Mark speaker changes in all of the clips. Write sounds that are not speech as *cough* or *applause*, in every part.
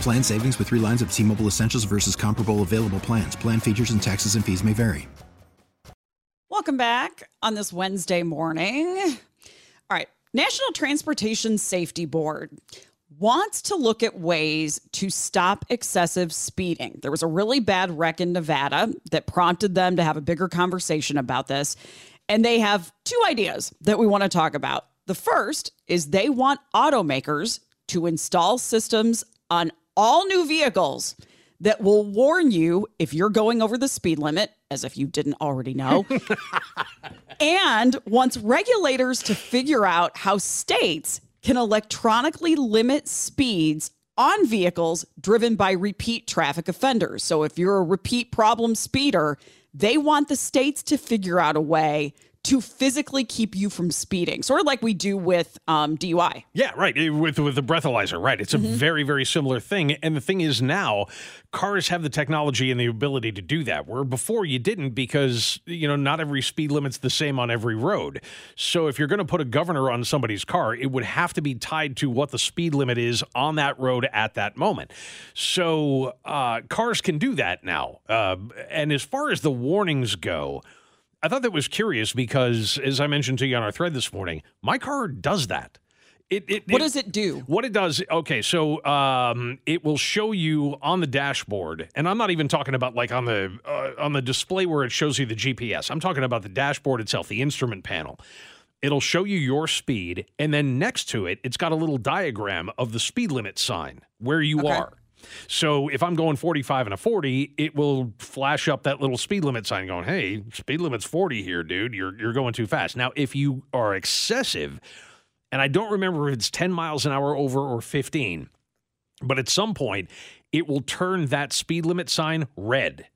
Speaker 1: Plan savings with three lines of T Mobile Essentials versus comparable available plans. Plan features and taxes and fees may vary.
Speaker 2: Welcome back on this Wednesday morning. All right. National Transportation Safety Board wants to look at ways to stop excessive speeding. There was a really bad wreck in Nevada that prompted them to have a bigger conversation about this. And they have two ideas that we want to talk about. The first is they want automakers to install systems on all new vehicles that will warn you if you're going over the speed limit, as if you didn't already know, *laughs* and wants regulators to figure out how states can electronically limit speeds on vehicles driven by repeat traffic offenders. So if you're a repeat problem speeder, they want the states to figure out a way to physically keep you from speeding, sort of like we do with um, DUI.
Speaker 3: Yeah, right. Eh, with with the breathalyzer, right? It's a mm-hmm. very very similar thing. And the thing is now, cars have the technology and the ability to do that. Where before you didn't, because you know not every speed limit's the same on every road. So if you're going to put a governor on somebody's car, it would have to be tied to what the speed limit is on that road at that moment. So uh, cars can do that now. Uh, and as far as the warnings go. I thought that was curious because, as I mentioned to you on our thread this morning, my car does that.
Speaker 2: It, it, what it, does it do?
Speaker 3: What it does, okay, so um, it will show you on the dashboard, and I'm not even talking about like on the uh, on the display where it shows you the GPS. I'm talking about the dashboard itself, the instrument panel. It'll show you your speed, and then next to it, it's got a little diagram of the speed limit sign where you okay. are. So if I'm going 45 and a 40, it will flash up that little speed limit sign going, hey, speed limit's 40 here, dude. You're, you're going too fast. Now, if you are excessive, and I don't remember if it's 10 miles an hour over or 15, but at some point, it will turn that speed limit sign red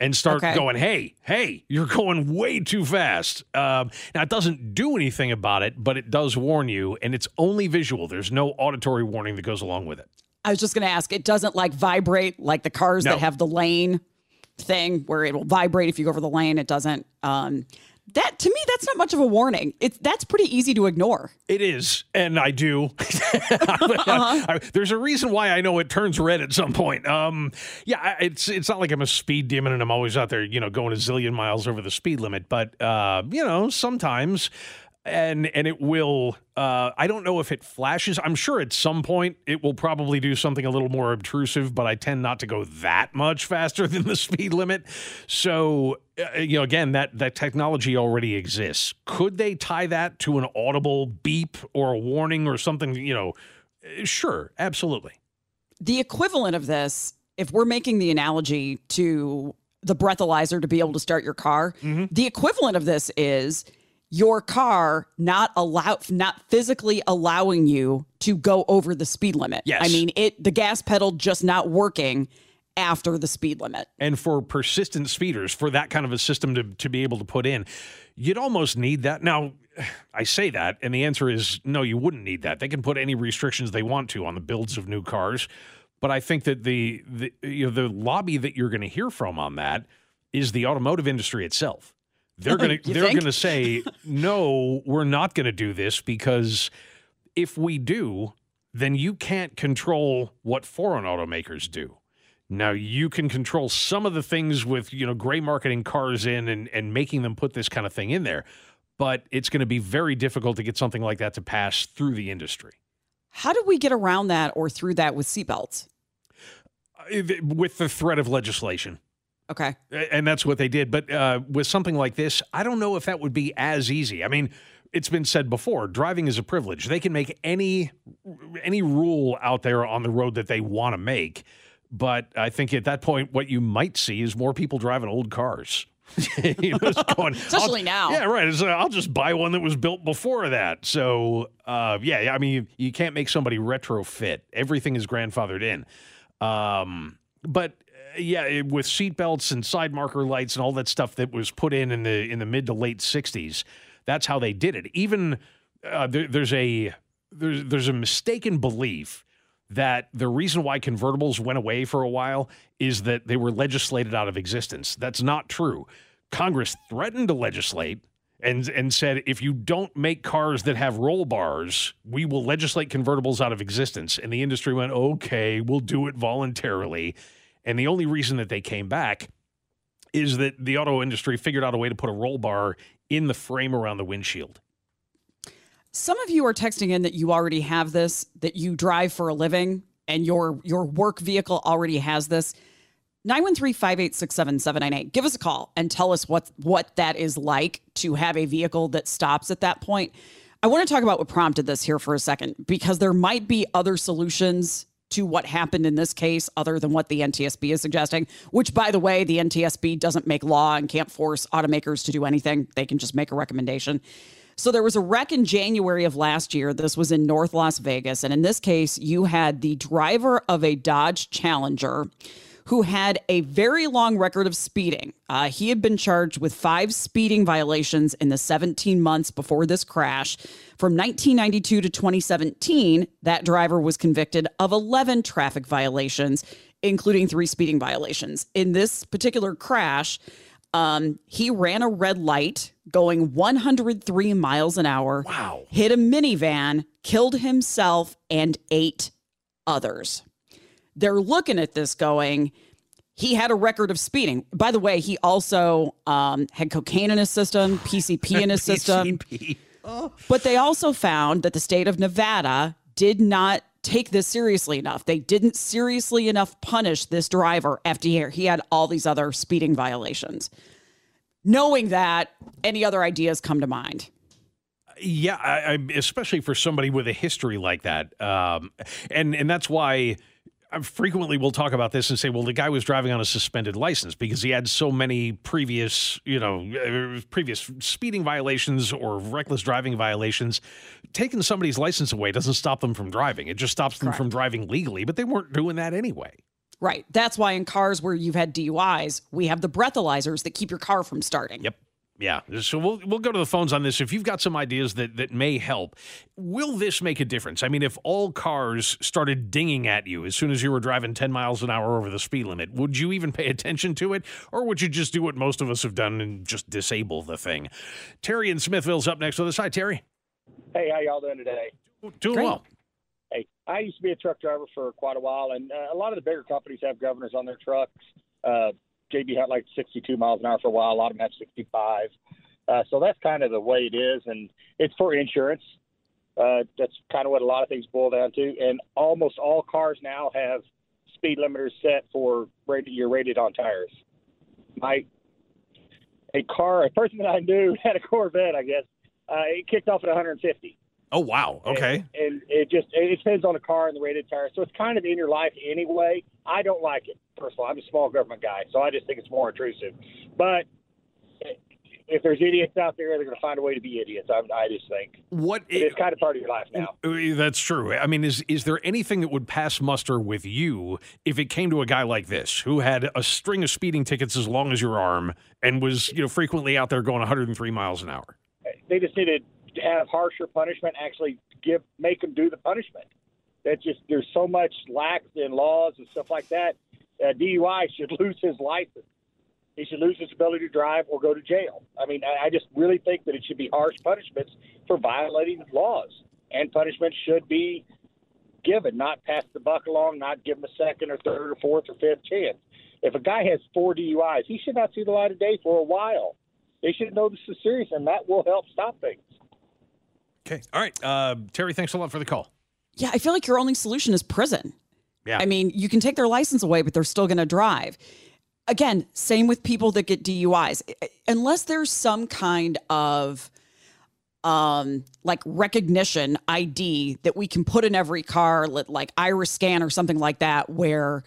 Speaker 3: and start okay. going, hey, hey, you're going way too fast. Um, now, it doesn't do anything about it, but it does warn you, and it's only visual. There's no auditory warning that goes along with it.
Speaker 2: I was just going to ask, it doesn't like vibrate like the cars no. that have the lane thing where it will vibrate if you go over the lane. It doesn't. Um, that to me, that's not much of a warning. It's that's pretty easy to ignore.
Speaker 3: It is, and I do. *laughs* uh-huh. there's a reason why I know it turns red at some point. Um, yeah, it's it's not like I'm a speed demon and I'm always out there, you know, going a zillion miles over the speed limit. But uh, you know, sometimes and and it will uh, i don't know if it flashes. I'm sure at some point it will probably do something a little more obtrusive but i tend not to go that much faster *laughs* than the speed limit. So uh, you know again that that technology already exists. Could they tie that to an audible beep or a warning or something you know? Uh, sure absolutely.
Speaker 2: The equivalent of this if we're making the analogy to the breathalyzer to be able to start your car mm-hmm. the equivalent of this is your car not allow not physically allowing you to go over the speed limit.
Speaker 3: Yes.
Speaker 2: I mean it the gas pedal just not working after the speed limit.
Speaker 3: And for persistent speeders, for that kind of a system to, to be able to put in, you'd almost need that. Now, I say that, and the answer is no, you wouldn't need that. They can put any restrictions they want to on the builds of new cars. But I think that the, the you know the lobby that you're going to hear from on that is the automotive industry itself they're going *laughs* to they're going to say no, we're not going to do this because if we do, then you can't control what foreign automakers do. Now you can control some of the things with you know gray marketing cars in and and making them put this kind of thing in there, but it's going to be very difficult to get something like that to pass through the industry.
Speaker 2: How do we get around that or through that with seatbelts?
Speaker 3: Uh, with the threat of legislation.
Speaker 2: Okay.
Speaker 3: And that's what they did. But uh, with something like this, I don't know if that would be as easy. I mean, it's been said before driving is a privilege. They can make any any rule out there on the road that they want to make. But i think at that point what you might see is more people driving old cars. *laughs*
Speaker 2: You know, going, *laughs* especially now.
Speaker 3: Yeah right. So i'll just buy one that was built before that. So uh, yeah i mean you, you, can't make somebody retrofit. Everything is grandfathered in. Um, but yeah, with seatbelts and side marker lights and all that stuff that was put in in the in the mid to late '60s, that's how they did it. Even uh, there, there's a there's there's a mistaken belief that the reason why convertibles went away for a while is that they were legislated out of existence. That's not true. Congress threatened to legislate and and said if you don't make cars that have roll bars, we will legislate convertibles out of existence. And the industry went, "Okay, we'll do it voluntarily." And the only reason that they came back is that the auto industry figured out a way to put a roll bar in the frame around the windshield.
Speaker 2: Some of you are texting in that you already have this, that you drive for a living, and your your work vehicle already has this. 913-586-7798. Give us a call and tell us what what that is like to have a vehicle that stops at that point. I want to talk about what prompted this here for a second because there might be other solutions to what happened in this case other than what the NTSB is suggesting, which, by the way, the NTSB doesn't make law and can't force automakers to do anything. They can just make a recommendation. So there was a wreck in January of last year. This was in North Las Vegas. And in this case, you had the driver of a Dodge Challenger who had a very long record of speeding. Uh, he had been charged with five speeding violations in the 17 months before this crash. From 1992 to 2017, that driver was convicted of 11 traffic violations, including three speeding violations. In this particular crash, um, he ran a red light going 103 miles an hour.
Speaker 3: Wow.
Speaker 2: Hit a minivan, killed himself and eight others they're looking at this going, he had a record of speeding. By the way, he also um, had cocaine in his system, *laughs* PCP in his system. Oh. But they also found that the state of Nevada did not take this seriously enough. They didn't seriously enough punish this driver after he had all these other speeding violations. Knowing that, any other ideas come to mind?
Speaker 3: Yeah, I, I, especially for somebody with a history like that, um, and and that's why frequently we'll talk about this and say, well, the guy was driving on a suspended license because he had so many previous, you know, uh, previous speeding violations or reckless driving violations. Taking somebody's license away doesn't stop them from driving. It just stops them Correct. from driving legally, but they weren't doing that anyway.
Speaker 2: Right. That's why in cars where you've had DUIs, we have the breathalyzers that keep your car from starting.
Speaker 3: Yep. Yeah, so we'll we'll go to the phones on this. If you've got some ideas that that may help, will this make a difference? I mean, if all cars started dinging at you as soon as you were driving 10 miles an hour over the speed limit, would you even pay attention to it, or would you just do what most of us have done and just disable the thing? Terry in Smithville's up next with us. Hi, Terry.
Speaker 4: Hey, how y'all doing today?
Speaker 3: Doing Great. well.
Speaker 4: Hey, I used to be a truck driver for quite a while, and uh, a lot of the bigger companies have governors on their trucks. Uh, JB had like 62 miles an hour for a while. A lot of them have 65. Uh, so that's kind of the way it is, and it's for insurance. Uh, that's kind of what a lot of things boil down to. And almost all cars now have speed limiters set for rated, you're rated on tires. My a car, a person that I knew *laughs* had a Corvette, I guess. Uh, it kicked off at 150.
Speaker 3: Oh wow! Okay.
Speaker 4: And, and, it just it depends on the car and the rated tire, so it's kind of in your life anyway. I don't like it. First of all, I'm a small government guy, so I just think it's more intrusive. But if there's idiots out there, they're going to find a way to be idiots. I, I just think
Speaker 3: what
Speaker 4: it's kind of part of your life now.
Speaker 3: Uh, that's true. I mean, is is there anything that would pass muster with you if it came to a guy like this who had a string of speeding tickets as long as your arm and was you know frequently out there going 103 miles an hour?
Speaker 4: They just needed have harsher punishment. Actually, give make them do the punishment. That just there's so much lax in laws and stuff like that. Uh, DUI should *laughs* lose his license he should lose his ability to drive or go to jail. I mean, I, I just really think that it should be harsh punishments for violating laws, and punishment should be given, not pass the buck along, not give him a second or third or fourth or fifth chance. If a guy has four DUIs, he should not see the light of day for a while. They should know this is serious, and that will help stop things.
Speaker 3: Okay. All right. Uh, Terry, thanks a lot for the call.
Speaker 2: Yeah, I feel like your only solution is prison.
Speaker 3: Yeah.
Speaker 2: I mean, you can take their license away, but they're still going to drive. Again, same with people that get DUIs. Unless there's some kind of um like recognition ID that we can put in every car like iris scan or something like that where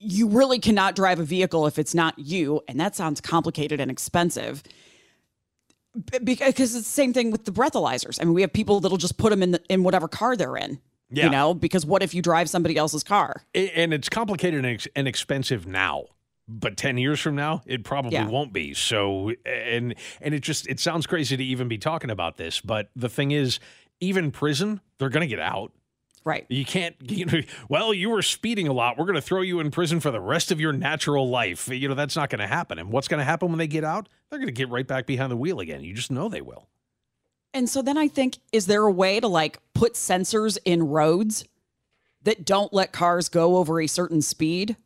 Speaker 2: you really cannot drive a vehicle if it's not you and that sounds complicated and expensive B- because it's the same thing with the breathalyzers. I mean, we have people that'll just put them in the, in whatever car they're in.
Speaker 3: Yeah.
Speaker 2: You know, because what if you drive somebody else's car?
Speaker 3: And it's complicated and, ex- and expensive now but 10 years from now it probably
Speaker 2: Yeah.
Speaker 3: won't be so and and it just it sounds crazy to even be talking about this but the thing is even prison they're going to get out
Speaker 2: Right.
Speaker 3: you can't *laughs* you know, well you were speeding a lot we're going to throw you in prison for the rest of your natural life you know that's not going to happen and what's going to happen when they get out they're going to get right back behind the wheel again you just know they will
Speaker 2: And so then I think, is there a way to like put sensors in roads that don't let cars go over a certain speed?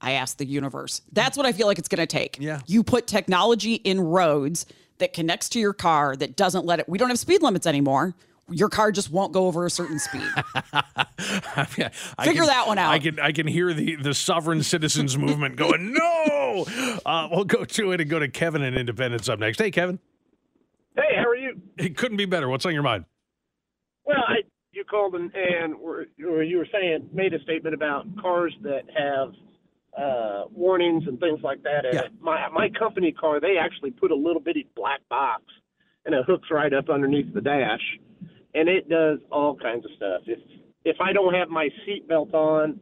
Speaker 2: I asked the universe. That's what I feel like it's going to take.
Speaker 3: Yeah.
Speaker 2: You put technology in roads that connects to your car that doesn't let it. We don't have speed limits anymore. Your car just won't go over a certain speed. *laughs*
Speaker 3: I
Speaker 2: Figure
Speaker 3: can-
Speaker 2: that one out.
Speaker 3: I can I can hear the the sovereign citizens movement going *laughs* no. Uh, we'll go to it and go to Kevin in Independence up next. Hey Kevin,
Speaker 5: Hey, how are you?
Speaker 3: it couldn't be better. What's on your mind?
Speaker 5: Well, I, you called and, and were, or you were saying made a statement about cars that have uh, warnings and things like that. And
Speaker 3: Yeah.
Speaker 5: my my company car, they actually put a little bitty black box, and it hooks right up underneath the dash, and it does all kinds of stuff. If if I don't have my seatbelt on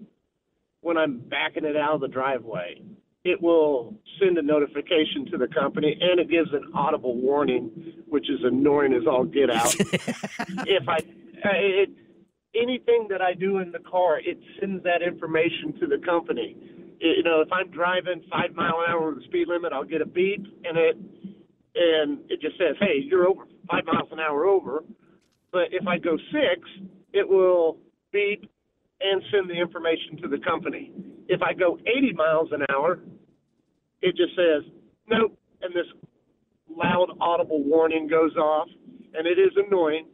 Speaker 5: when I'm backing it out of the driveway, it will send a notification to the company, and it gives an audible warning, which is annoying as all get out. *laughs* if I, uh, it, anything that I do in the car, it sends that information to the company. It- you know, if I'm driving five mile an hour over the speed limit, I'll get a beep, and it and it just says, "Hey, you're over five miles an hour over." But if I go six, it will beep and send the information to the company. If I go 80 miles an hour, it just says nope, and this loud audible warning goes off, and it is annoying,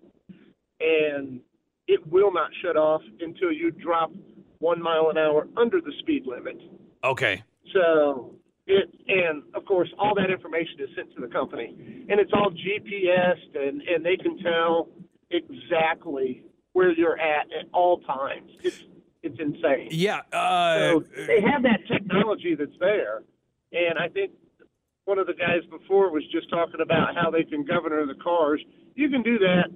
Speaker 5: and it will not shut off until you drop one mile an hour under the speed limit.
Speaker 3: Okay.
Speaker 5: So it, and of course, all that information is sent to the company, and it's all GPS, and and they can tell exactly where you're at at all times. It's it's insane.
Speaker 3: Yeah. Uh,
Speaker 5: So they have that technology that's there, and I think one of the guys before was just talking about how they can governor the cars. You can do that.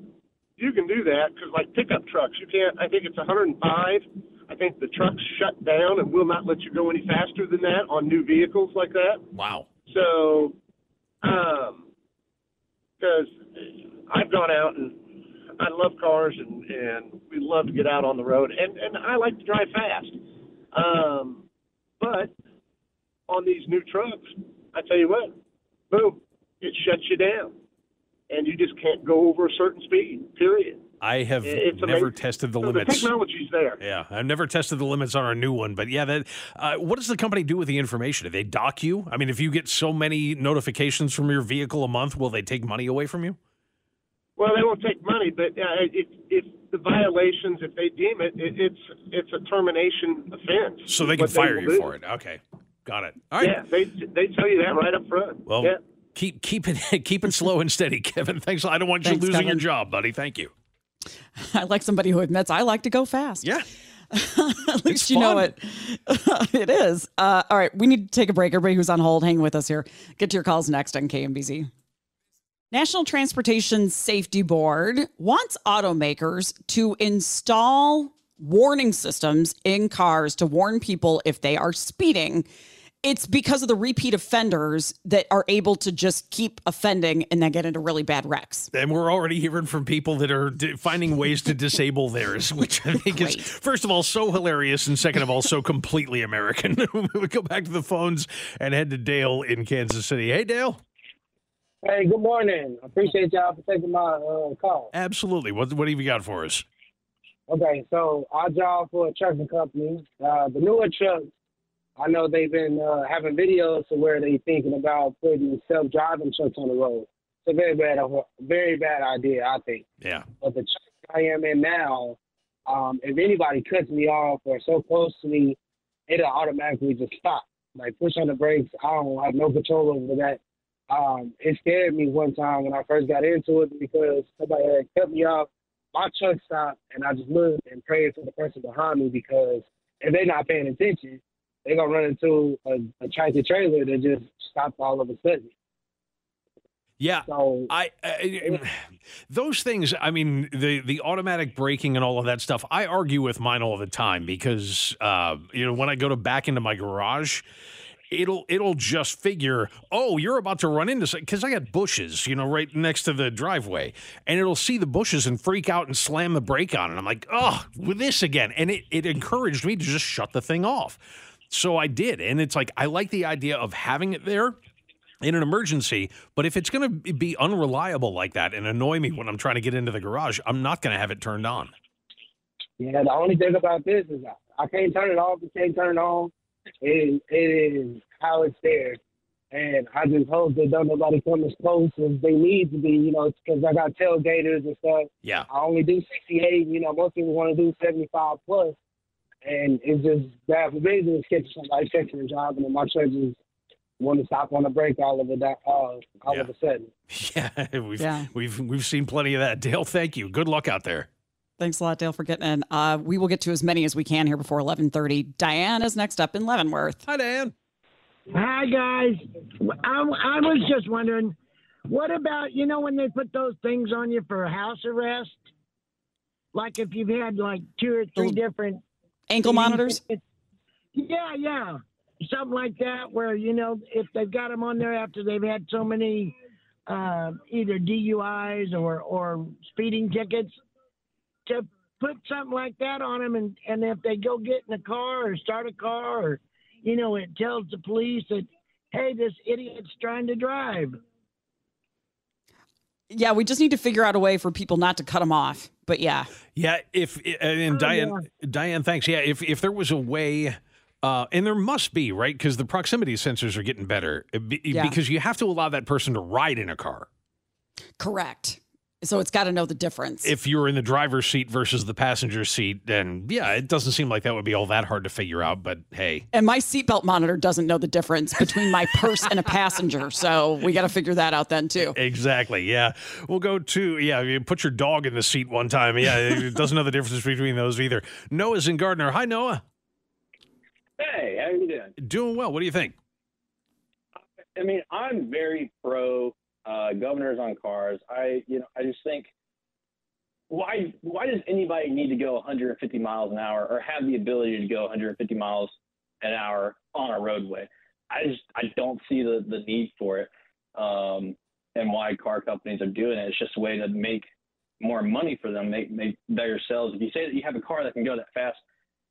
Speaker 5: You can do that because, like pickup trucks, you can't. I think it's 105. I think the trucks shut down and will not let you go any faster than that on new vehicles like that.
Speaker 3: wow.
Speaker 5: So, um, because I've gone out and I love cars and and we love to get out on the road and and I like to drive fast. Um, but on these new trucks, I tell you what, boom, it shuts you down, and you just can't go over a certain speed. Period.
Speaker 3: I have
Speaker 5: It's
Speaker 3: never
Speaker 5: amazing.
Speaker 3: tested the
Speaker 5: So
Speaker 3: limits.
Speaker 5: The technology's there.
Speaker 3: Yeah, I've never tested the limits on our new one, but yeah, that. Uh, what does the company do with the information? Do they dock you? I mean, if you get so many notifications from your vehicle a month, will they take money away from you?
Speaker 5: Well, they won't take money, but uh, if if the violations, if they deem it, it it's it's a termination offense.
Speaker 3: So they can fire
Speaker 5: will
Speaker 3: you
Speaker 5: do.
Speaker 3: for it. Okay, got it. All right.
Speaker 5: Yeah, they they tell you that right up front.
Speaker 3: Well,
Speaker 5: yeah.
Speaker 3: keep keep it *laughs* keep it slow and steady, Kevin. Thanks. I don't want you
Speaker 2: Thanks,
Speaker 3: losing your job, buddy. Thank you. *laughs*
Speaker 2: I like somebody who admits I like to go fast.
Speaker 3: Yeah. *laughs*
Speaker 2: At least you know
Speaker 3: fun.
Speaker 2: it. it is. Uh, all right, we need to take a break. Everybody who's on hold, hang with us here. Get to your calls next on KMBZ. National Transportation Safety Board wants automakers to install warning systems in cars to warn people if they are speeding. It's because of the repeat offenders that are able to just keep offending and then get into really bad wrecks.
Speaker 3: And we're already hearing from people that are d- finding ways to disable theirs, which I think is, first of all, so hilarious, and second of all, so completely American. *laughs* we go back to the phones and head to Dale in Kansas City. Hey, Dale.
Speaker 6: Hey, good morning. I appreciate y'all for taking my uh, call.
Speaker 3: Absolutely. What, what have you got for us?
Speaker 6: Okay, so I job for a trucking company. Uh, the newer trucks, I know they've been uh, having videos to where they're thinking about putting self-driving trucks on the road. It's a very bad, a very bad idea, I think.
Speaker 3: Yeah.
Speaker 6: But the truck I am in now, um, if anybody cuts me off or so close to me, it'll automatically just stop. Like push on the brakes. I don't have no control over that. Um, it scared me one time when I first got into it because somebody had cut me off. My truck stopped, and I just looked and prayed for the person behind me because if they're not paying attention, they're gonna run into a, a tractor trailer that just stopped all of a sudden.
Speaker 3: Yeah,
Speaker 6: So
Speaker 3: I, I *sighs* those things. I mean, the the automatic braking and all of that stuff. I argue with mine all the time because uh, you know when I go to back into my garage. It'll it'll just figure, oh, you're about to run into because I got bushes, you know, right next to the driveway, and it'll see the bushes and freak out and slam the brake on, and I'm like, oh, with this again, and it it encouraged me to just shut the thing off, so I did, and it's like I like the idea of having it there in an emergency. But if it's going to be unreliable like that and annoy me when I'm trying to get into the garage, I'm not going to have it turned on.
Speaker 6: Yeah, the only thing about this is I, can't turn it off. I can't turn it on. It, it is how it's there. And I just hope that don't nobody come as close as they need to be, you know, because I got tailgaters and stuff.
Speaker 3: Yeah.
Speaker 6: I only do 68. You know, most people want to do 75 plus. And it's just bad for business catching somebody catching and driving, and my truck just want to stop on the break all of a, uh, all
Speaker 3: Yeah.
Speaker 6: of a sudden. *laughs*
Speaker 3: Yeah, we've
Speaker 2: Yeah.
Speaker 3: we've we've seen plenty of that. Dale, thank you. Good luck out there.
Speaker 2: Thanks a lot, Dale, for getting in. Uh, we will get to as many as we can here before 1130. Diane is next up in Leavenworth.
Speaker 3: Hi, Dan.
Speaker 7: Hi guys, I, I was just wondering, what about you know when they put those things on you for house arrest? Like if you've had like two or three
Speaker 2: The
Speaker 7: different
Speaker 2: Ankle monitors?
Speaker 7: Yeah, yeah, something like that. Where you know if they've got them on there after they've had so many uh, either DUIs or or speeding tickets, to put something like that on them, and and if they go get in a car or start a car or you know, it tells the police that, hey, this idiot's trying to drive.
Speaker 2: Yeah, we just need to figure out a way for people not to cut them off. But yeah,
Speaker 3: Yeah, if and
Speaker 7: Oh,
Speaker 3: Diane, Diane, thanks. Yeah, if if there was a way. Uh, and there must be, right? Because the proximity sensors are getting better. uh, be-
Speaker 2: Yeah.
Speaker 3: Because you have to allow that person to ride in a car.
Speaker 2: correct. So it's got to know the difference.
Speaker 3: If you're in the driver's seat versus the passenger seat, then yeah, it doesn't seem like that would be all that hard to figure out. But hey,
Speaker 2: and my seatbelt monitor doesn't know the difference between my purse and a passenger. So we got to figure that out then, too.
Speaker 3: Exactly. Yeah. We'll go to, yeah, you put your dog in the seat one time. Yeah. It doesn't know the difference between those either. Noah's in Gardner. Hi, Noah.
Speaker 8: Hey, how you doing?
Speaker 3: Doing well. What do you think?
Speaker 8: I mean, I'm very pro uh, governors on cars. I, you know, I just think why why does anybody need to go 150 miles an hour or have the ability to go 150 miles an hour on a roadway? I just I don't see the the need for it, um, and why car companies are doing it. It's just a way to make more money for them, make make better sales. If you say that you have a car that can go that fast,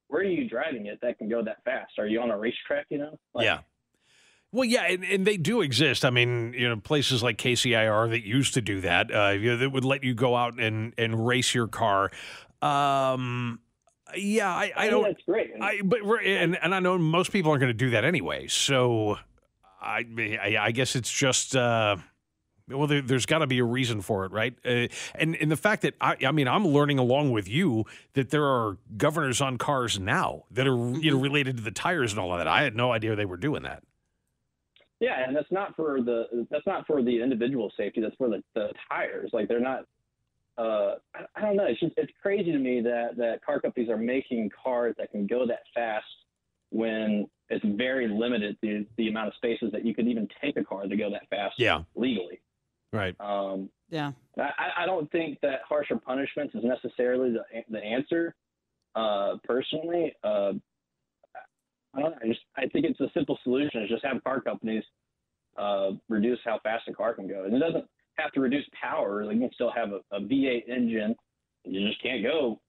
Speaker 8: where are you driving it that can go that fast? Are you on a racetrack? You know? Like,
Speaker 3: yeah. Well, yeah, and, and they do exist. I mean, you know, places like KCIR that used to do that, uh, you know, that would let you go out and, and race your car. Um, yeah, I, I
Speaker 8: I
Speaker 3: don't.
Speaker 8: that's great. And-
Speaker 3: I but and and I know most people aren't going to do that anyway. So I I, I guess it's just uh, well, there, there's got to be a reason for it, right? Uh, and and the fact that I I mean I'm learning along with you that there are governors on cars now that are you know related to the tires and all of that. I had no idea they were doing that.
Speaker 8: Yeah, and that's not for the that's not for the individual safety. That's for the, the tires. Like they're not. Uh, I, I don't know. It's just it's crazy to me that that car companies are making cars that can go that fast when it's very limited the the amount of spaces that you could even take a car to go that fast
Speaker 3: Yeah.
Speaker 8: legally.
Speaker 3: Right.
Speaker 8: Um,
Speaker 2: Yeah.
Speaker 8: I, I don't think that harsher punishments is necessarily the the answer. Uh, personally, uh, I don't know. I just I think it's a simple solution. Is just have car companies uh, reduce how fast a car can go, and it doesn't have to reduce power. Like you can still have a, a V8 engine. You just can't go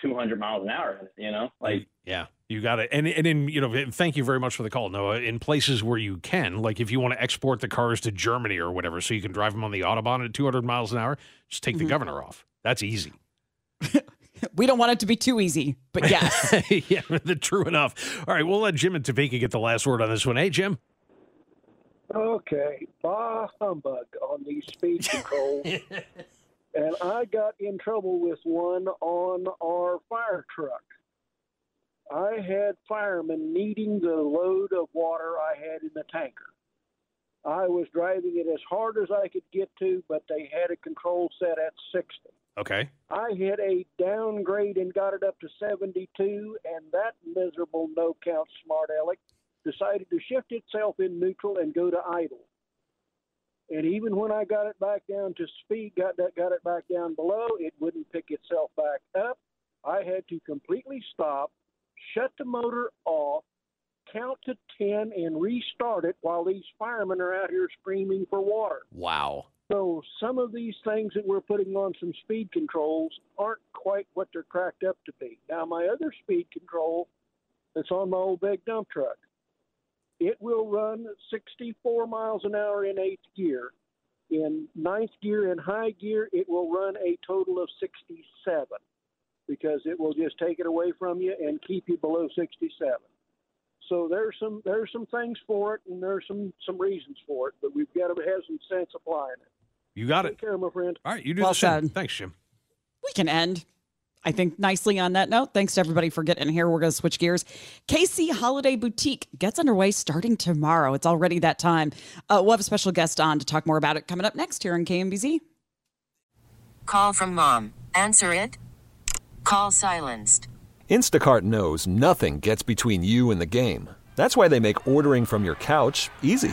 Speaker 8: 200 miles an hour. You know, like
Speaker 3: Yeah, you got it. And and in you know, thank you very much for the call, Noah. In places where you can, like if you want to export the cars to Germany or whatever, so you can drive them on the autobahn at 200 miles an hour, just take the governor off. That's easy. *laughs*
Speaker 2: We don't want it to be too easy, but yes. *laughs*
Speaker 3: yeah, true enough. All right, we'll let Jim and Topeka get the last word on this one. Hey, Jim.
Speaker 9: Okay, bah humbug on these speed controls. *laughs* and I got in trouble with one on our fire truck. I had firemen needing the load of water I had in the tanker. I was driving it as hard as I could get to, but they had a control set at 60.
Speaker 3: Okay.
Speaker 9: I hit a downgrade and got it up to 72, and that miserable no count smart aleck decided to shift itself in neutral and go to idle. And even when I got it back down to speed, got that got it back down below, it wouldn't pick itself back up. I had to completely stop, shut the motor off, count to 10 and restart it while these firemen are out here screaming for water.
Speaker 3: Wow.
Speaker 9: So some of these things that we're putting on some speed controls aren't quite what they're cracked up to be. Now, my other speed control that's on my old big dump truck, it will run 64 miles an hour in eighth gear. In ninth gear and high gear, it will run a total of 67 because it will just take it away from you and keep you below 67. So there's some there's some things for it, and there's some some reasons for it, but we've got to have some sense applying it.
Speaker 3: You got
Speaker 9: Take
Speaker 3: it.
Speaker 9: care, my friend.
Speaker 3: All right, you do
Speaker 2: Well
Speaker 3: the same.
Speaker 2: said.
Speaker 3: Thanks, Jim.
Speaker 2: we can end. I think nicely on that note. Thanks to everybody for getting here. We're going to switch gears. KC Holiday Boutique gets underway starting tomorrow. It's already that time. Uh, we'll have a special guest on to talk more about it coming up next here on KMBZ.
Speaker 10: Call from mom. Answer it. Call silenced.
Speaker 11: Instacart knows nothing gets between you and the game. That's why they make ordering from your couch easy.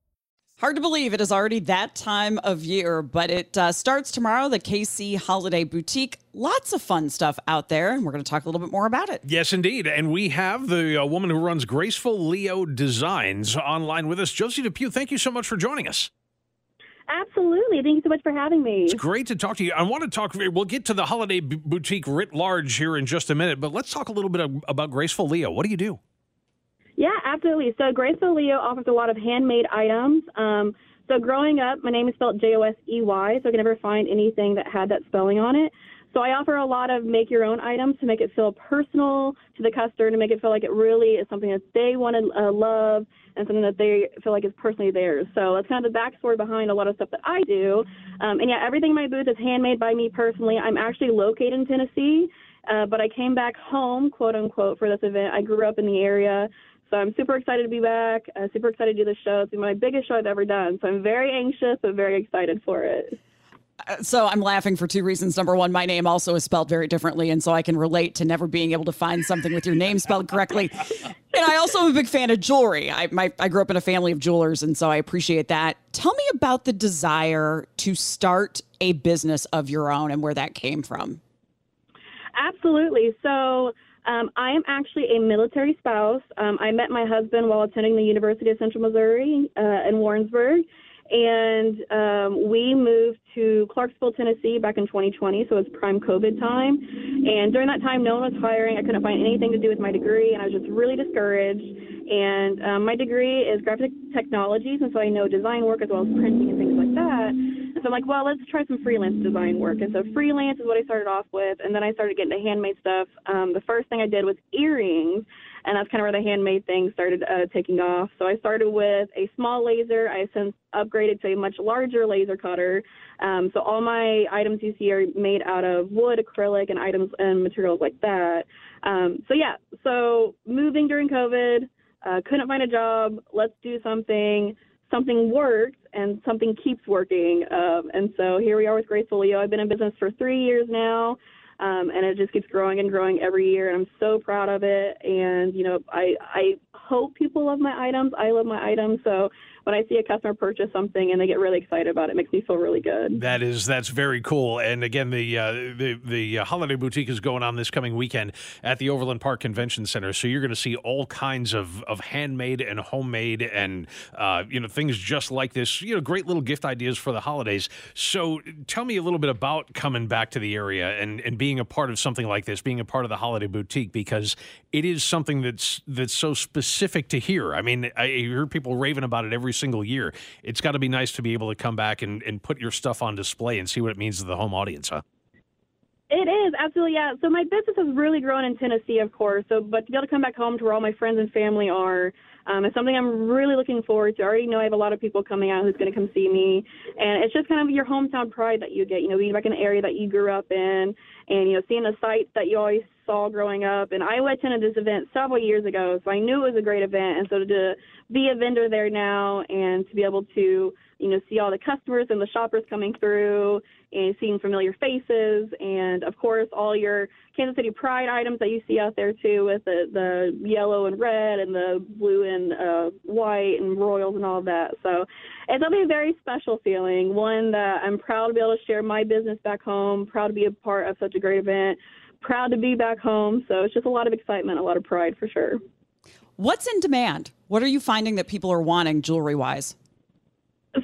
Speaker 2: Hard to believe it is already that time of year, but it uh, starts tomorrow, the KC Holiday Boutique. Lots of fun stuff out there, and we're going to talk a little bit more about it.
Speaker 3: Yes, indeed. And we have the uh, woman who runs Graceful Leo Designs online with us. Josey Depew, thank you so much for joining us.
Speaker 12: Absolutely. Thank you so much for having me.
Speaker 3: It's great to talk to you. I want to talk, we'll get to the holiday b- boutique writ large here in just a minute, but let's talk a little bit about Graceful Leo. What do you do?
Speaker 12: Yeah, absolutely. So Graceful Leo offers a lot of handmade items. Um, so growing up, my name is spelled J O S E Y, so I could never find anything that had that spelling on it. So I offer a lot of make your own items to make it feel personal to the customer, to make it feel like it really is something that they want to uh, love and something that they feel like is personally theirs. So that's kind of the backstory behind a lot of stuff that I do. Um, and yeah, everything in my booth is handmade by me personally. I'm actually located in Tennessee, uh, but I came back home, quote unquote, for this event. I grew up in the area. So I'm super excited to be back. Uh, super excited to do the show. It's my biggest show I've ever done. So I'm very anxious but very excited for it.
Speaker 2: Uh, So I'm laughing for two reasons. Number one, my name also is spelled very differently, and so I can relate to never being able to find something with your name spelled correctly. *laughs* And I also am a big fan of jewelry. I my, I grew up in a family of jewelers, and so I appreciate that. Tell me about the desire to start a business of your own and where that came from.
Speaker 12: Absolutely. So um, I am actually a military spouse. Um, I met my husband while attending the University of Central Missouri uh, in Warrensburg. And um, we moved to Clarksville, Tennessee back in 2020, so it's prime COVID time. And during that time, no one was hiring. I couldn't find anything to do with my degree, and I was just really discouraged. And um, my degree is graphic technologies, and so I know design work as well as printing and things like that. So I'm like, well, let's try some freelance design work. And so freelance is what I started off with, and then I started getting into handmade stuff. Um, the first thing I did was earrings. and that's kind of where the handmade thing started uh, taking off. So I started with a small laser. I since upgraded to a much larger laser cutter. Um, so all my items you see are made out of wood, acrylic, and items and materials like that. Um, so yeah, so moving during COVID, uh, couldn't find a job. Let's do something. Something works and something keeps working. Um, and so here we are with Graceful Leo. I've been in business for three years now. Um, and it just keeps growing and growing every year, and I'm so proud of it. And you know, I I hope people love my items. I love my items, so when I see a customer purchase something and they get really excited about it, it makes me feel really good.
Speaker 3: That is that's very cool. And again, the uh, the the uh, holiday boutique is going on this coming weekend at the Overland Park Convention Center. So you're going to see all kinds of of handmade and homemade and uh, you know things just like this. You know, great little gift ideas for the holidays. So tell me a little bit about coming back to the area and and being a part of something like this, being a part of the holiday boutique because it is something that's that's so specific to here. I mean, I hear people raving about it every single year. It's got to be nice to be able to come back and, and put your stuff on display and see what it means to the home audience, huh?
Speaker 12: It is absolutely yeah. So my business has really grown in Tennessee, of course. So, but to be able to come back home to where all my friends and family are, um, is something I'm really looking forward to. I already know I have a lot of people coming out who's going to come see me, and it's just kind of your hometown pride that you get. You know, being back in the area that you grew up in, and you know, seeing the sites that you always saw growing up. And I attended this event several years ago, so I knew it was a great event. And so to be a vendor there now, and to be able to you know, see all the customers and the shoppers coming through and seeing familiar faces. And of course, all your Kansas City Pride items that you see out there too with the, the yellow and red and the blue and uh, white and royals and all that. So it's be a very special feeling, one that I'm proud to be able to share my business back home, proud to be a part of such a great event, proud to be back home. So it's just a lot of excitement, a lot of pride for sure.
Speaker 2: What's in demand? What are you finding that people are wanting jewelry wise?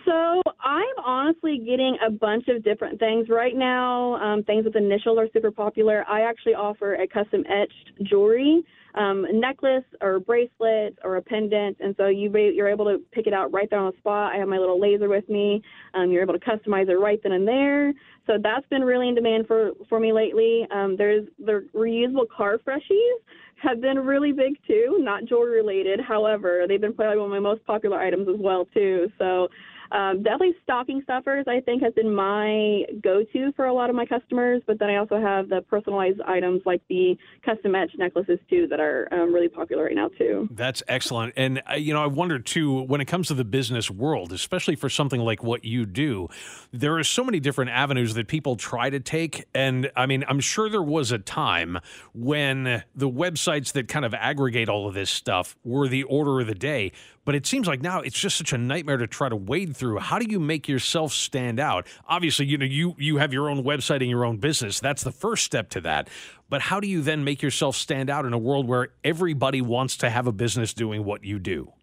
Speaker 12: So I'm honestly getting a bunch of different things right now. Um, things with initial are super popular. I actually offer a custom etched jewelry, um, necklace or bracelet or a pendant, and so you you're able to pick it out right there on the spot. I have my little laser with me. Um, you're able to customize it right then and there. So that's been really in demand for for me lately. Um, there's the reusable car freshies have been really big too, not jewelry related. However, they've been probably one of my most popular items as well too. So um, definitely stocking stuffers, I think, has been my go to for a lot of my customers. But then I also have the personalized items like the custom etch necklaces, too, that are um, really popular right now, too.
Speaker 3: That's excellent. And, uh, you know, I wonder, too, when it comes to the business world, especially for something like what you do, there are so many different avenues that people try to take. And I mean, I'm sure there was a time when the websites that kind of aggregate all of this stuff were the order of the day. But it seems like now it's just such a nightmare to try to wade through. How do you make yourself stand out? Obviously, you know, you you have your own website and your own business. That's the first step to that. But how do you then make yourself stand out in a world where everybody wants to have a business doing what you do?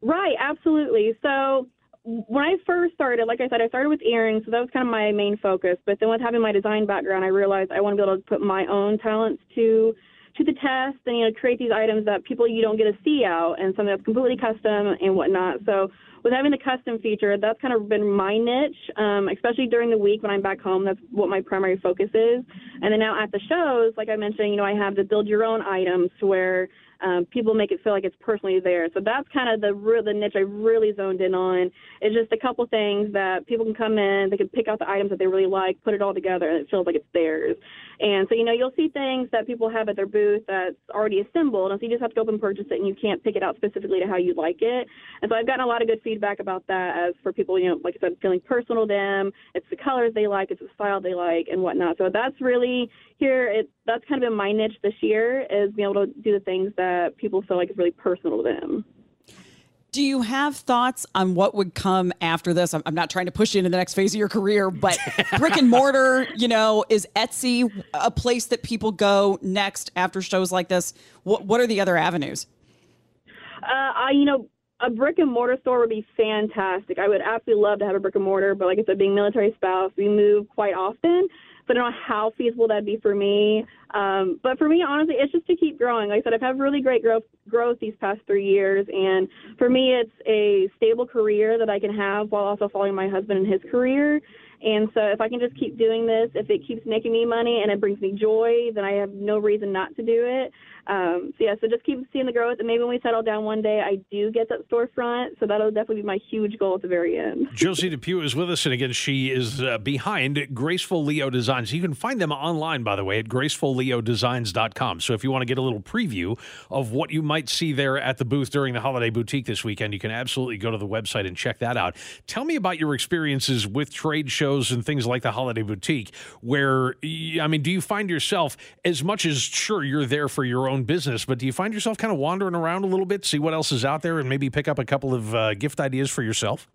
Speaker 12: Right, absolutely. So when I first started, like I said, I started with earrings, so that was kind of my main focus. But then with having my design background, I realized I want to be able to put my own talents to to the test and you know create these items that people you don't get to see out and something that's completely custom and whatnot. So with having the custom feature, that's kind of been my niche, um, especially during the week when I'm back home. That's what my primary focus is. And then now at the shows, like I mentioned, you know, I have the build your own items where um, people make it feel like it's personally theirs. So that's kind of the the niche I really zoned in on. It's just a couple things that people can come in, they can pick out the items that they really like, put it all together, and it feels like it's theirs. And so you know you'll see things that people have at their booth that's already assembled, and so you just have to go up and purchase it, and you can't pick it out specifically to how you like it. And so I've gotten a lot of good feedback about that as for people, you know, like I said, feeling personal to them. It's the colors they like, it's the style they like, and whatnot. So that's really here. It that's kind of been my niche this year is being able to do the things that people feel like is really personal to them.
Speaker 2: Do you have thoughts on what would come after this? I'm, I'm not trying to push you into the next phase of your career, but *laughs* brick and mortar, you know, is Etsy a place that people go next after shows like this? What What are the other avenues?
Speaker 12: Uh, I, you know, a brick and mortar store would be fantastic. I would absolutely love to have a brick and mortar, but like I said, being military spouse, we move quite often. I don't know how feasible that'd be for me. Um, but for me, honestly, it's just to keep growing. Like I said, I've had really great growth growth these past three years, and for me, it's a stable career that I can have while also following my husband and his career. And so if I can just keep doing this, if it keeps making me money and it brings me joy, then I have no reason not to do it. Um, so yeah, so just keep seeing the growth, and maybe when we settle down one day, I do get that storefront. So that'll definitely be my huge goal at the very end. *laughs*
Speaker 3: Josey Depew is with us, and again, she is uh, behind Graceful Leo Designs. You can find them online, by the way, at gracefulleodesigns.com. So if you want to get a little preview of what you might see there at the booth during the Holiday Boutique this weekend, you can absolutely go to the website and check that out. Tell me about your experiences with trade shows and things like the Holiday Boutique, where, I mean, do you find yourself, as much as sure you're there for your own business, but do you find yourself kind of wandering around a little bit, see what else is out there, and maybe pick up a couple of uh, gift ideas for yourself?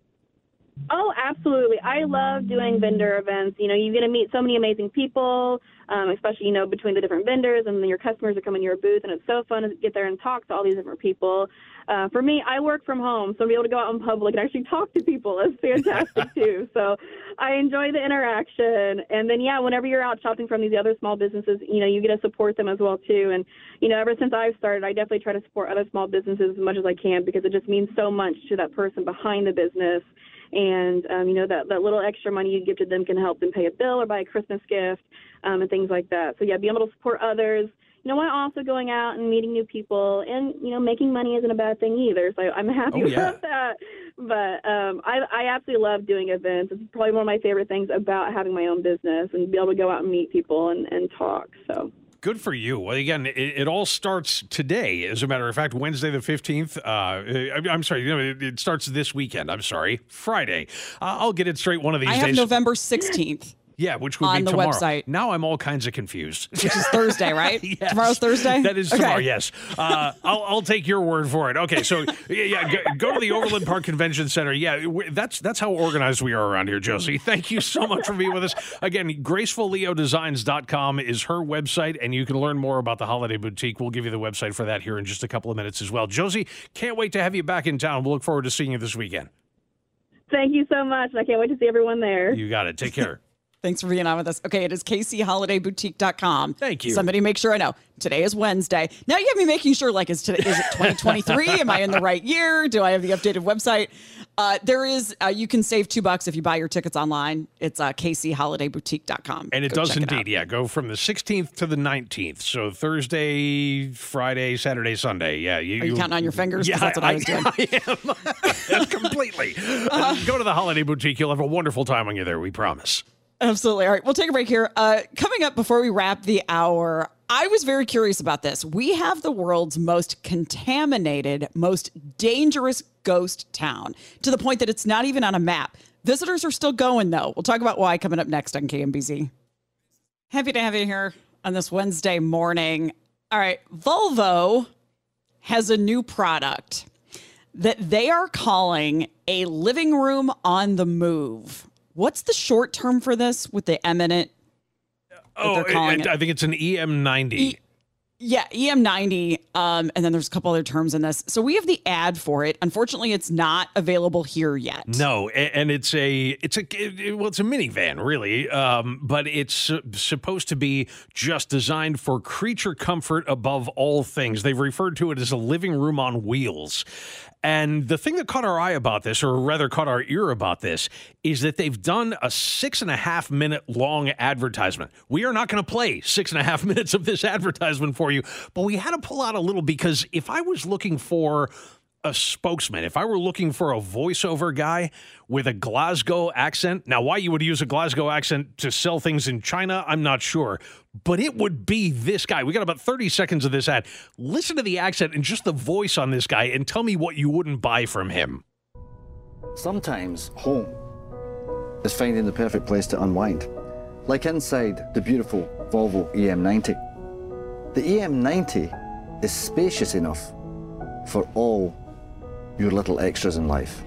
Speaker 12: Oh, absolutely. I love doing vendor events. You know, you get to meet so many amazing people, um, especially, you know, between the different vendors and then your customers are coming to your booth and it's so fun to get there and talk to all these different people. Uh, for me, I work from home, so to be able to go out in public and actually talk to people is fantastic *laughs* too. So I enjoy the interaction. And then, yeah, whenever you're out shopping from these other small businesses, you know, you get to support them as well too. And, you know, ever since I've started, I definitely try to support other small businesses as much as I can because it just means so much to that person behind the business and um, you know that that little extra money you give to them can help them pay a bill or buy a Christmas gift um, and things like that. So yeah, being able to support others. You know, while also going out and meeting new people, and you know, making money isn't a bad thing either. So I'm happy
Speaker 3: Oh, yeah.
Speaker 12: about that. But um, I, I absolutely love doing events. It's probably one of my favorite things about having my own business and be able to go out and meet people and, and talk. So.
Speaker 3: Good for you. Well, again, it, it all starts today. As a matter of fact, Wednesday the 15th. Uh, I- I'm sorry, you know, it, it starts this weekend. I'm sorry, Friday. Uh, I'll get it straight one of these
Speaker 2: I have. November 16th,
Speaker 3: yeah, which would
Speaker 2: on
Speaker 3: be
Speaker 2: the
Speaker 3: tomorrow.
Speaker 2: website.
Speaker 3: Now I'm all kinds of confused.
Speaker 2: which is Thursday, *laughs* right?
Speaker 3: Yes.
Speaker 2: Tomorrow's Thursday?
Speaker 3: That is
Speaker 2: Okay.
Speaker 3: tomorrow. Yes, uh, I'll, I'll take your word for it. Okay, so yeah, yeah go, go to the Overland Park Convention Center. Yeah, that's that's how organized we are around here, Josey. *laughs* Thank you so much for being with us again. GracefulLeoDesigns.com is her website, and you can learn more about the Holiday Boutique. We'll give you the website for that here in just a couple of minutes as well. Josey, can't wait to have you back in town. We'll look forward to seeing you this weekend.
Speaker 12: Thank you so much. and I can't wait to see everyone there.
Speaker 3: You got it. Take care.
Speaker 2: Thanks for being on with us. Okay, it is KCHolidayBoutique.com.
Speaker 3: Thank you.
Speaker 2: Somebody make sure I know. Today is Wednesday. Now you have me making sure, like, is today is it 2023? Am I in the right year? Do I have the updated website? Uh, there is, uh, you can save two bucks if you buy your tickets online. It's uh, KCHolidayBoutique.com.
Speaker 3: And it
Speaker 2: Go
Speaker 3: does indeed,
Speaker 2: out.
Speaker 3: yeah. Go from the 16th to the 19th. So Thursday, Friday, Saturday, Sunday. Yeah. You,
Speaker 2: Are you counting on your *laughs* fingers?
Speaker 3: Yeah,
Speaker 2: that's what I was doing. *laughs*
Speaker 3: I am. *laughs* completely. Uh, go to the Holiday Boutique. You'll have a wonderful time when you're there. We promise.
Speaker 2: Absolutely. All right, we'll take a break here. Uh, coming up before we wrap the hour, I was very curious about this. We have the world's most contaminated, most dangerous ghost town to the point that it's not even on a map. Visitors are still going, though. We'll talk about why coming up next on KMBZ. Happy to have you here on this Wednesday morning. All right, Volvo has a new product that they are calling a living room on the move. What's the short term for this with the eminent?
Speaker 3: Oh, it-
Speaker 2: it?
Speaker 3: I think it's an E EM90.
Speaker 2: Yeah, EM90. Um, and then there's a couple other terms in this. So we have the ad for it. Unfortunately, it's not available here yet.
Speaker 3: No, and it's a it's a it- well, it's a minivan, really, um, but it's supposed to be just designed for creature comfort above all things. They've referred to it as a living room on wheels. And the thing that caught our eye about this, or rather caught our ear about this, is that they've done a six and a half minute long advertisement. We are not going to play six and a half *laughs* minutes of this advertisement for you, but we had to pull out a little because if I was looking for a spokesman, if I were looking for a voiceover guy with a Glasgow accent, now why you would use a Glasgow accent to sell things in China, I'm not sure, but it would be this guy. We got about 30 seconds of this ad. Listen to the accent and just the voice on this guy and tell me what you wouldn't buy from him.
Speaker 13: Sometimes home is finding the perfect place to unwind, like inside the beautiful Volvo EM90. The EM90 is spacious enough for all your little extras in life.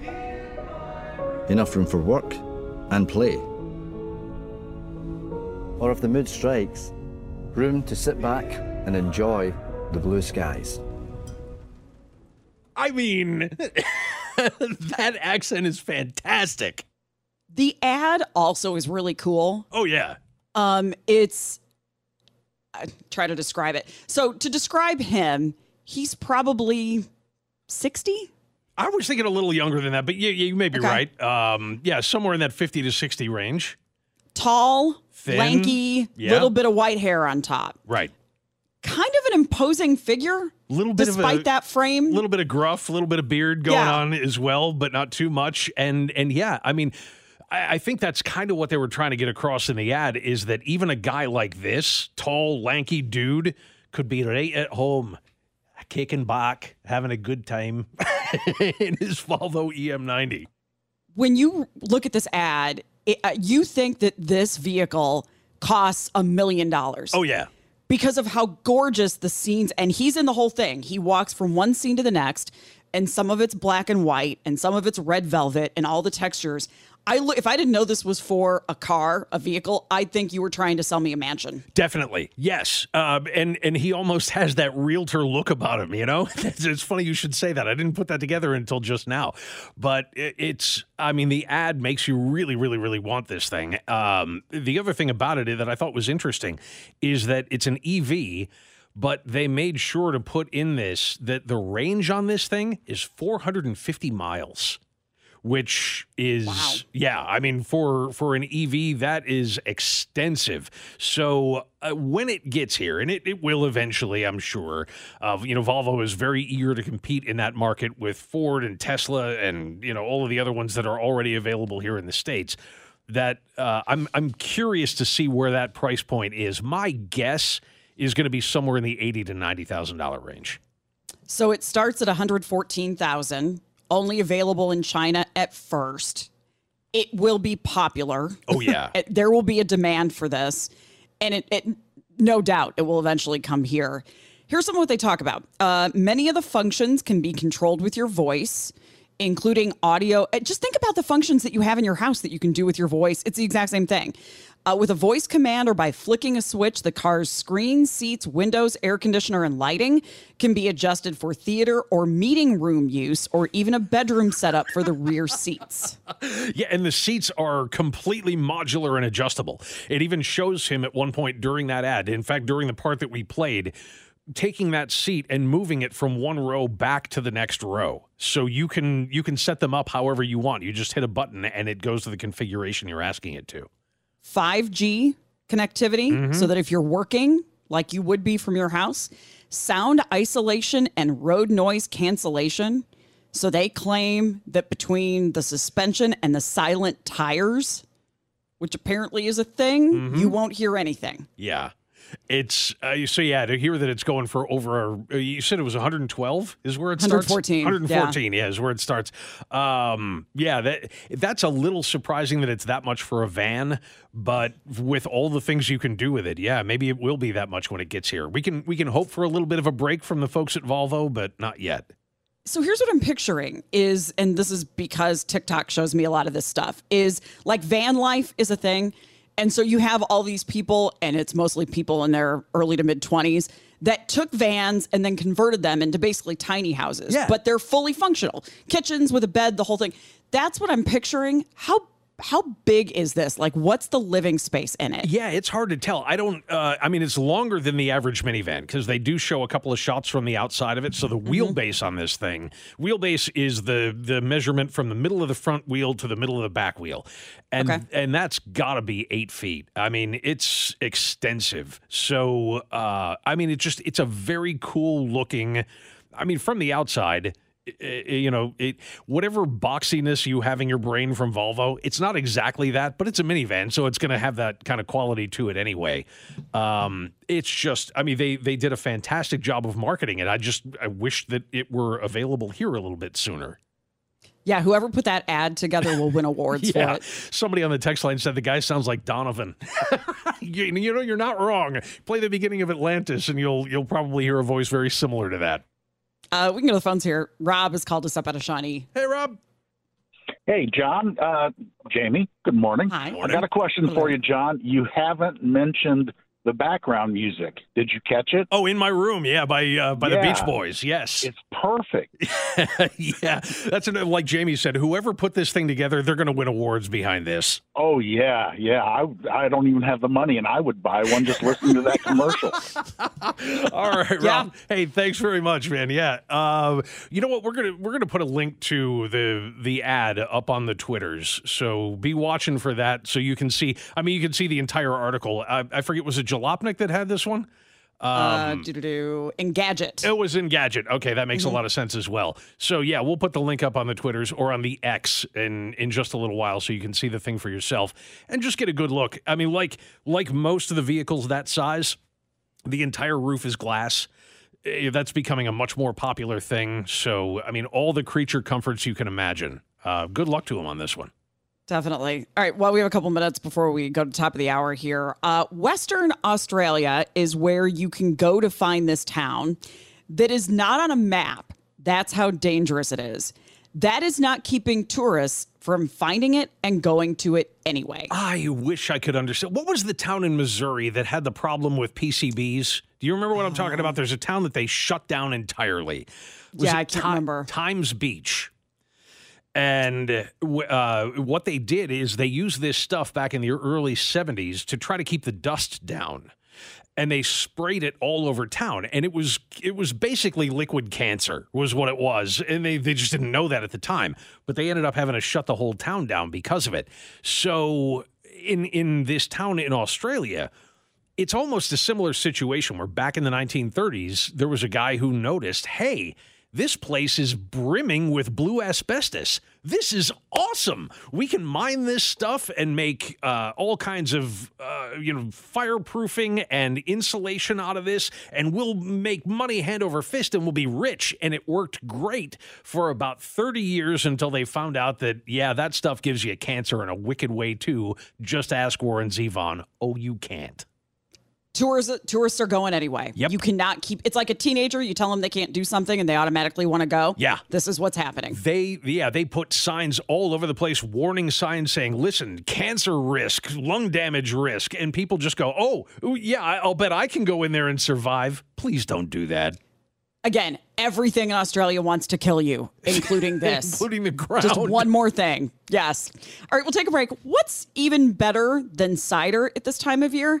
Speaker 13: Enough room for work and play. Or if the mood strikes, room to sit back and enjoy the blue skies.
Speaker 3: I mean, *laughs* that accent is fantastic.
Speaker 2: The ad also is really cool.
Speaker 3: Oh, yeah.
Speaker 2: Um, it's I try to describe it. So to describe him, he's probably 60.
Speaker 3: I was thinking a little younger than that, but you, you may be
Speaker 2: Okay.
Speaker 3: right. Um, yeah, somewhere in that 50 to 60 range.
Speaker 2: Tall,
Speaker 3: Thin,
Speaker 2: lanky,
Speaker 3: yeah.
Speaker 2: little bit of white hair on top.
Speaker 3: Right.
Speaker 2: Kind of an imposing figure.
Speaker 3: Little bit
Speaker 2: despite
Speaker 3: of a,
Speaker 2: that frame.
Speaker 3: A little bit of gruff, a little bit of beard going
Speaker 2: Yeah.
Speaker 3: on as well, but not too much. And and yeah, I mean, I, I think that's kind of what they were trying to get across in the ad is that even a guy like this, tall, lanky dude, could be right at home, kicking back, having a good time *laughs* *laughs* in his Volvo E EM90.
Speaker 2: when you look at this ad, it, uh, you think that this vehicle costs a million dollars.
Speaker 3: Oh yeah.
Speaker 2: because of how gorgeous the scenes and he's in the whole thing. He walks from one scene to the next and some of it's black and white and some of it's red velvet and all the textures. I look if I didn't know this was for a car, a vehicle, I'd think you were trying to sell me a mansion.
Speaker 3: Definitely, yes, um, and and he almost *laughs* has that realtor look about him. You know, *laughs* it's, it's funny you should say that. I didn't put that together until just now, but it, it's. I mean, the ad makes you really, really, really want this thing. Um, the other thing about it that I thought was interesting is that it's an EV. But they made sure to put in this that the range on this thing is 450 miles which is yeah i mean for for an ev that is extensive. So uh, when it gets here and it, it will eventually i'm sure uh, you know volvo is very eager to compete in that market with ford and tesla and you know all of the other ones that are already available here in the states that uh, i'm i'm curious to see where that price point is. My guess is going to be somewhere in the 80 to 90 thousand dollar range
Speaker 2: So it starts at 114,000, only available in China at first. It will be popular.
Speaker 3: Oh, yeah. *laughs*
Speaker 2: There will be a demand for this, and it, it no doubt it will eventually come here. Here's some of what they talk about. Uh, many of the functions can be controlled with your voice, including audio. Uh, Just think about the functions that you have in your house that you can do with your voice. It's the exact same thing. Uh, with a voice command or by flicking a switch, the car's screen, seats, windows, air conditioner, and lighting can be adjusted for theater or meeting room use, or even a bedroom setup for the rear seats. *laughs*
Speaker 3: Yeah, and the seats are completely modular and adjustable. It even shows him at one point during that ad. In fact, during the part that we played, taking that seat and moving it from one row back to the next row. So you can you can set them up however you want. You just hit a button and it goes to the configuration you're asking it to.
Speaker 2: 5G connectivity mm-hmm. so that if you're working like you would be from your house, sound isolation and road noise cancellation. So they claim that between the suspension and the silent tires, which apparently is a thing, you mm-hmm. won't hear anything.
Speaker 3: Yeah. It's uh, so yeah to hear that it's going for over. uh, You said it was 112 is where it starts.
Speaker 2: 114,
Speaker 3: 114, yeah. is where it starts. Um, yeah, that that's a little surprising that it's that much for a van, but with all the things you can do with it, yeah, maybe it will be that much when it gets here. We can we can hope for a little bit of a break from the folks at Volvo, but not yet.
Speaker 2: So here's what I'm picturing is, and this is because TikTok shows me a lot of this stuff, is like van life is a thing. And so you have all these people, and it's mostly people in their early to mid 20s that took vans and then converted them into basically tiny houses.
Speaker 3: Yeah.
Speaker 2: But they're fully functional. Kitchens with a bed, the whole thing. That's what I'm picturing. How how big is this? Like what's the living space in it?
Speaker 3: Yeah, it's hard to tell. I don't. Uh, I mean, it's longer than the average minivan because they do show a couple of shots from the outside of it. So the wheelbase on this thing, wheelbase is the the measurement from the middle of the front wheel to the middle of the back wheel, and
Speaker 2: Okay.
Speaker 3: and that's got to be eight feet. I mean, it's extensive. So uh, I mean, it's just it's a very cool looking. I mean, from the outside. You know, it whatever boxiness you have in your brain from Volvo, it's not exactly that, but it's a minivan, so it's going to have that kind of quality to it anyway. Um, it's just, I mean, they they did a fantastic job of marketing it. I just I wish that it were available here a little bit sooner.
Speaker 2: Yeah, whoever put that ad together will win awards for *laughs*
Speaker 3: Yeah,
Speaker 2: it.
Speaker 3: somebody on the text line said the guy sounds like Donovan. *laughs* you, you know, you're not wrong. Play the beginning of Atlantis, and you'll you'll probably hear a voice very similar to that.
Speaker 2: Uh, we can go to the phones here. Rob has called us up out of Shawnee.
Speaker 3: Hey, Rob.
Speaker 14: Hey, John, uh, Jamie, good morning.
Speaker 2: Hi.
Speaker 14: I got a question for you, John. You haven't mentioned the background music. Did you catch it?
Speaker 3: Oh, in my room, yeah, by uh, by the Beach Boys. Yes,
Speaker 14: it's perfect. *laughs*
Speaker 3: yeah, that's an, like Jamie said. Whoever put this thing together, they're going to win awards behind this.
Speaker 14: Oh yeah, yeah. I I don't even have the money, and I would buy one just listening to that commercial. *laughs*
Speaker 3: All right, Rob. Hey, thanks very much, man. Yeah. Uh, you know what? We're gonna we're gonna put a link to the the ad up on the twitters. So be watching for that, so you can see. I mean, you can see the entire article. I, I forget was it Jalopnik that had this one.
Speaker 2: Uh,
Speaker 3: Um,
Speaker 2: do. Engadget.
Speaker 3: it was Engadget. Okay, that makes
Speaker 2: Mhm.
Speaker 3: a lot of sense as well. So yeah, we'll put the link up on the Twitters or on the X in in just a little while, so you can see the thing for yourself and just get a good look. I mean, like like most of the vehicles that size, the entire roof is glass. Eh, That's becoming a much more popular thing. So I mean, all the creature comforts you can imagine. Uh, good luck to them on this one.
Speaker 2: Definitely. All right. Well, we have a couple minutes before we go to the top of the hour here. Uh, Western Australia is where you can go to find this town that is not on a map. That's how dangerous it is. That is not keeping tourists from finding it and going to it anyway.
Speaker 3: I wish I could understand. What was the town in Missouri that had the problem with PCBs? Do you remember what I'm talking about? There's a town that they shut down entirely. Was
Speaker 2: Yeah, I can't remember.
Speaker 3: Times Beach. And uh, what they did is they used this stuff back in the early 70s to try to keep the dust down. And they sprayed it all over town, and it was it was basically liquid cancer was what it was, and they they just didn't know that at the time. But they ended up having to shut the whole town down because of it. So in in this town in Australia, it's almost a similar situation where back in the 1930s, there was a guy who noticed, hey, this place is brimming with blue asbestos. This is awesome. We can mine this stuff and make uh, all kinds of, uh, you know, fireproofing and insulation out of this, and we'll make money hand over fist and we'll be rich. And it worked great for about 30 years until they found out that, yeah, that stuff gives you cancer in a wicked way too. Just ask Warren Zevon. Oh, you can't.
Speaker 2: Tours, tourists are going anyway.
Speaker 3: Yep.
Speaker 2: You cannot keep. It's like a teenager. You tell them they can't do something, and they automatically want to go.
Speaker 3: Yeah.
Speaker 2: This is what's happening.
Speaker 3: They yeah, they put signs all over the place, warning signs saying, "Listen, cancer risk, lung damage risk," and people just go, "Oh, yeah, I'll bet I can go in there and survive." Please don't do that,
Speaker 2: Again, everything in Australia wants to kill you, including *laughs* this.
Speaker 3: including the ground.
Speaker 2: Just one more thing. Yes. All right, we'll take a break. What's even better than cider at this time of year?